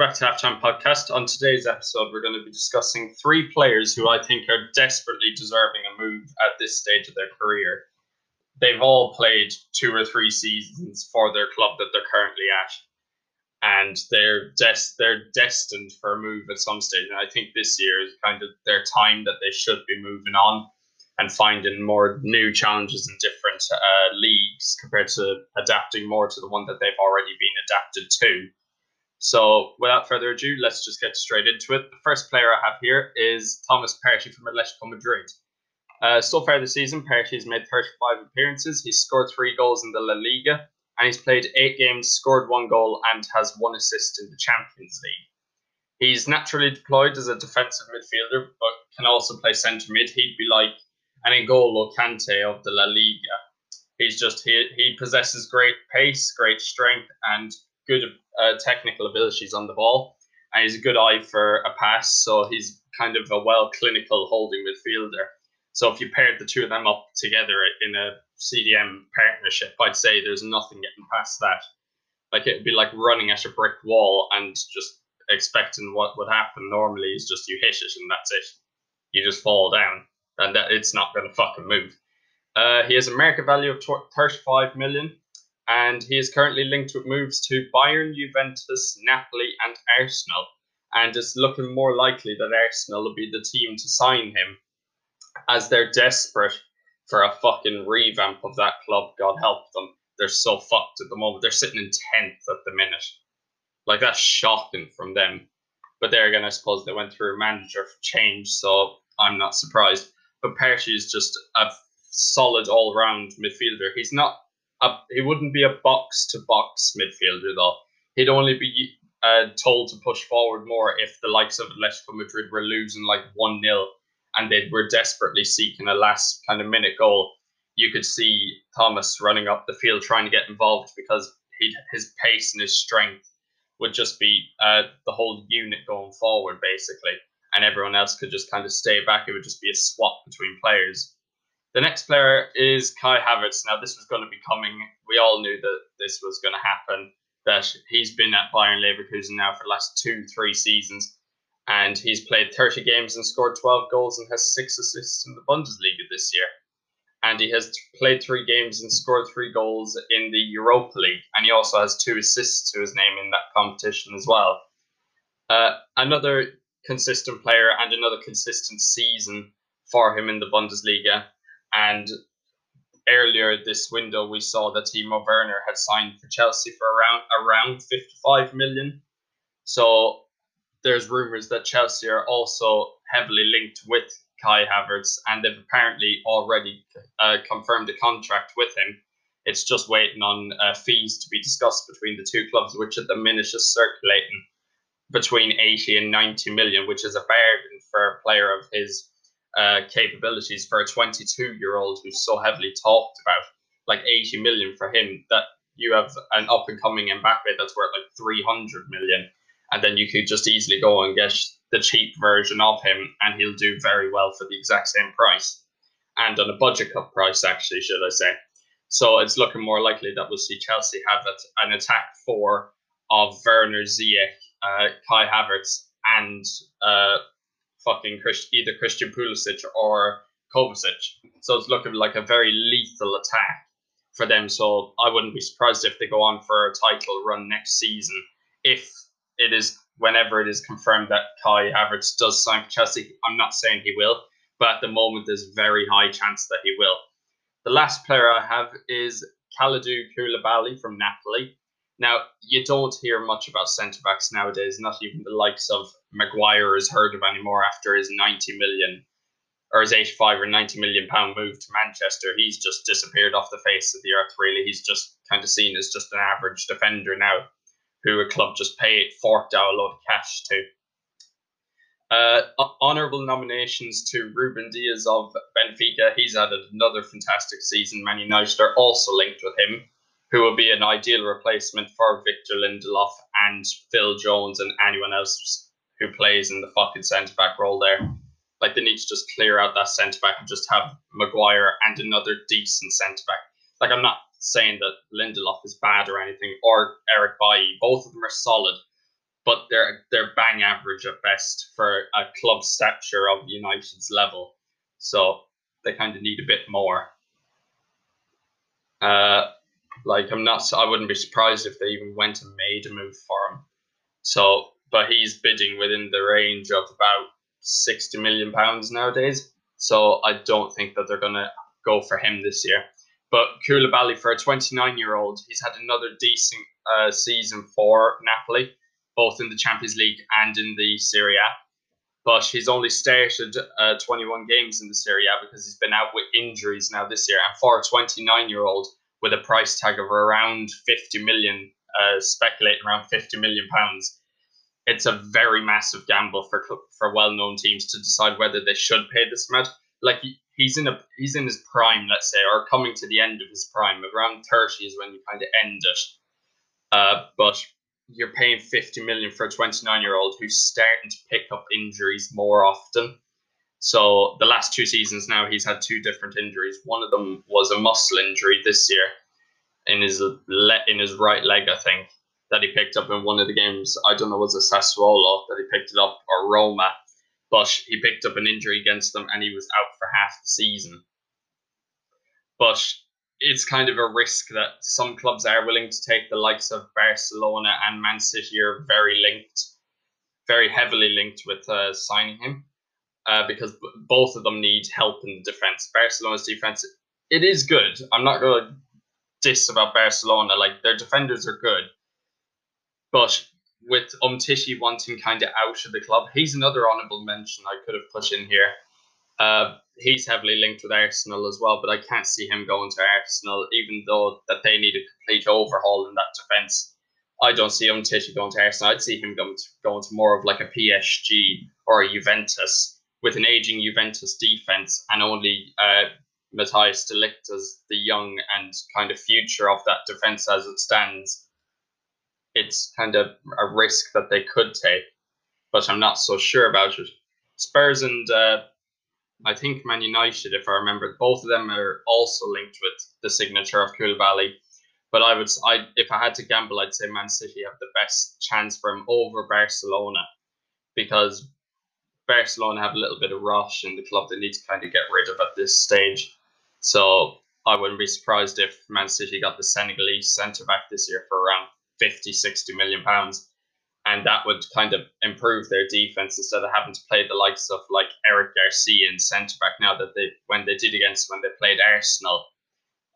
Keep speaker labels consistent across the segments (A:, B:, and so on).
A: back to Halftime Podcast. On today's episode, we're going to be discussing three players who I think are desperately deserving a move at this stage of their career. They've all played two or three seasons for their club that they're currently at, and they're des- they're destined for a move at some stage. And I think this year is kind of their time that they should be moving on and finding more new challenges in different uh, leagues compared to adapting more to the one that they've already been adapted to. So, without further ado, let's just get straight into it. The first player I have here is Thomas Partey from Atletico Madrid. Uh, so far this season, Partey has made 35 appearances. He's scored three goals in the La Liga, and he's played eight games, scored one goal, and has one assist in the Champions League. He's naturally deployed as a defensive midfielder, but can also play centre mid. He'd be like an N'Golo Kante of the La Liga. He's just he he possesses great pace, great strength, and good uh, technical abilities on the ball, and he's a good eye for a pass. So he's kind of a well clinical holding midfielder. So if you paired the two of them up together in a CDM partnership, I'd say there's nothing getting past that. Like it'd be like running at a brick wall and just expecting what would happen normally is just you hit it and that's it. You just fall down and that it's not going to fucking move. Uh, he has a market value of 35 million and he is currently linked with moves to Bayern, Juventus, Napoli, and Arsenal. And it's looking more likely that Arsenal will be the team to sign him, as they're desperate for a fucking revamp of that club. God help them. They're so fucked at the moment. They're sitting in 10th at the minute. Like, that's shocking from them. But there again, I suppose they went through a manager change, so I'm not surprised. But Partey is just a solid all round midfielder. He's not a, he wouldn't be a box to box midfielder though. He'd only be uh, told to push forward more if the likes of Atletico Madrid were losing like one 0 and they were desperately seeking a last kind of minute goal. You could see Thomas running up the field trying to get involved because he his pace and his strength would just be uh, the whole unit going forward basically, and everyone else could just kind of stay back. It would just be a swap between players. The next player is Kai Havertz. Now, this was going to be coming. We all knew that this was going to happen. That he's been at Bayern Leverkusen now for the last two, three seasons, and he's played 30 games and scored 12 goals and has six assists in the Bundesliga this year. And he has played three games and scored three goals in the Europa League, and he also has two assists to his name in that competition as well. Uh, another consistent player and another consistent season for him in the Bundesliga and earlier this window, we saw that Timo Werner had signed for Chelsea for around around 55 million. So there's rumors that Chelsea are also heavily linked with Kai Havertz, and they've apparently already uh, confirmed a contract with him. It's just waiting on uh, fees to be discussed between the two clubs, which at the minute is circulating between 80 and 90 million, which is a bargain for a player of his uh, capabilities for a 22 year old who's so heavily talked about, like 80 million for him, that you have an up and coming Mbappe that's worth like 300 million. And then you could just easily go and get the cheap version of him, and he'll do very well for the exact same price. And on a budget cut price, actually, should I say. So it's looking more likely that we'll see Chelsea have an attack four of Werner Ziyech, uh, Kai Havertz, and uh, fucking Christ- either Christian Pulisic or Kovacic. So it's looking like a very lethal attack for them. So I wouldn't be surprised if they go on for a title run next season if it is whenever it is confirmed that Kai Havertz does sign for Chelsea. I'm not saying he will, but at the moment there's very high chance that he will. The last player I have is Kalidou Koulibaly from Napoli. Now, you don't hear much about centre backs nowadays, not even the likes of Maguire is heard of anymore after his 90 million or his 85 or 90 million pound move to Manchester. He's just disappeared off the face of the earth, really. He's just kind of seen as just an average defender now who a club just paid, forked out a lot of cash to. Uh, honourable nominations to Ruben Dias of Benfica. He's had another fantastic season. Man United are also linked with him who will be an ideal replacement for Victor Lindelof and Phil Jones and anyone else who plays in the fucking centre back role there. Like they need to just clear out that centre back and just have Maguire and another decent centre back. Like I'm not saying that Lindelof is bad or anything, or Eric Bailly. Both of them are solid, but they're they're bang average at best for a club stature of United's level. So they kind of need a bit more. Uh, like I'm not, I wouldn't be surprised if they even went and made a move for him. So, but he's bidding within the range of about sixty million pounds nowadays. So I don't think that they're gonna go for him this year. But Koulibaly, for a 29 year old, he's had another decent uh, season for Napoli, both in the Champions League and in the Serie A. But he's only started uh, 21 games in the Serie A because he's been out with injuries now this year. And for a 29 year old with a price tag of around 50 million, uh, speculating around 50 million pounds, it's a very massive gamble for for well known teams to decide whether they should pay this amount. Like he's in a he's in his prime, let's say, or coming to the end of his prime. Around 30 is when you kind of end it. Uh, but you're paying 50 million for a 29 year old who's starting to pick up injuries more often. So the last two seasons now, he's had two different injuries. One of them was a muscle injury this year in his le- in his right leg, I think, that he picked up in one of the games. I don't know was it Sassuolo that he picked it up or Roma, but he picked up an injury against them and he was out for half the season. But it's kind of a risk that some clubs are willing to take. The likes of Barcelona and Man City are very linked, very heavily linked with uh, signing him, uh, because b- both of them need help in the defense. Barcelona's defense, it is good. I'm not going to diss about Barcelona. Like their defenders are good, but with Umtiti wanting kind of out of the club, he's another honourable mention I could have put in here. Uh, he's heavily linked with Arsenal as well, but I can't see him going to Arsenal, even though that they need a complete overhaul in that defence. I don't see Umtiti going to Arsenal. I'd see him going to, going to more of like a PSG or a Juventus with an aging Juventus defence and only uh, Matthijs de Ligt as the young and kind of future of that defence as it stands. It's kind of a risk that they could take, but I'm not so sure about it. Spurs and uh, I think Man United, if I remember, both of them are also linked with the signature of Koulibaly. But I would, I if I had to gamble, I'd say Man City have the best chance for him over Barcelona, because Barcelona have a little bit of rush in the club they need to kind of get rid of at this stage. So I wouldn't be surprised if Man City got the Senegalese centre back this year for around 50, 60 million pounds and that would kind of improve their defense instead of having to play the likes of like Eric Garcia in centre back now that they when they did against when they played Arsenal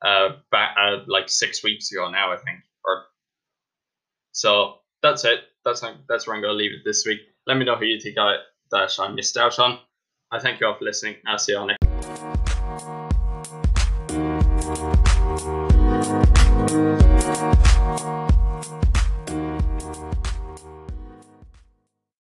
A: uh back uh, like six weeks ago now I think or so that's it. That's that's where I'm gonna leave it this week. Let me know who you think I that I missed out on. I thank you all for listening. I'll see you all next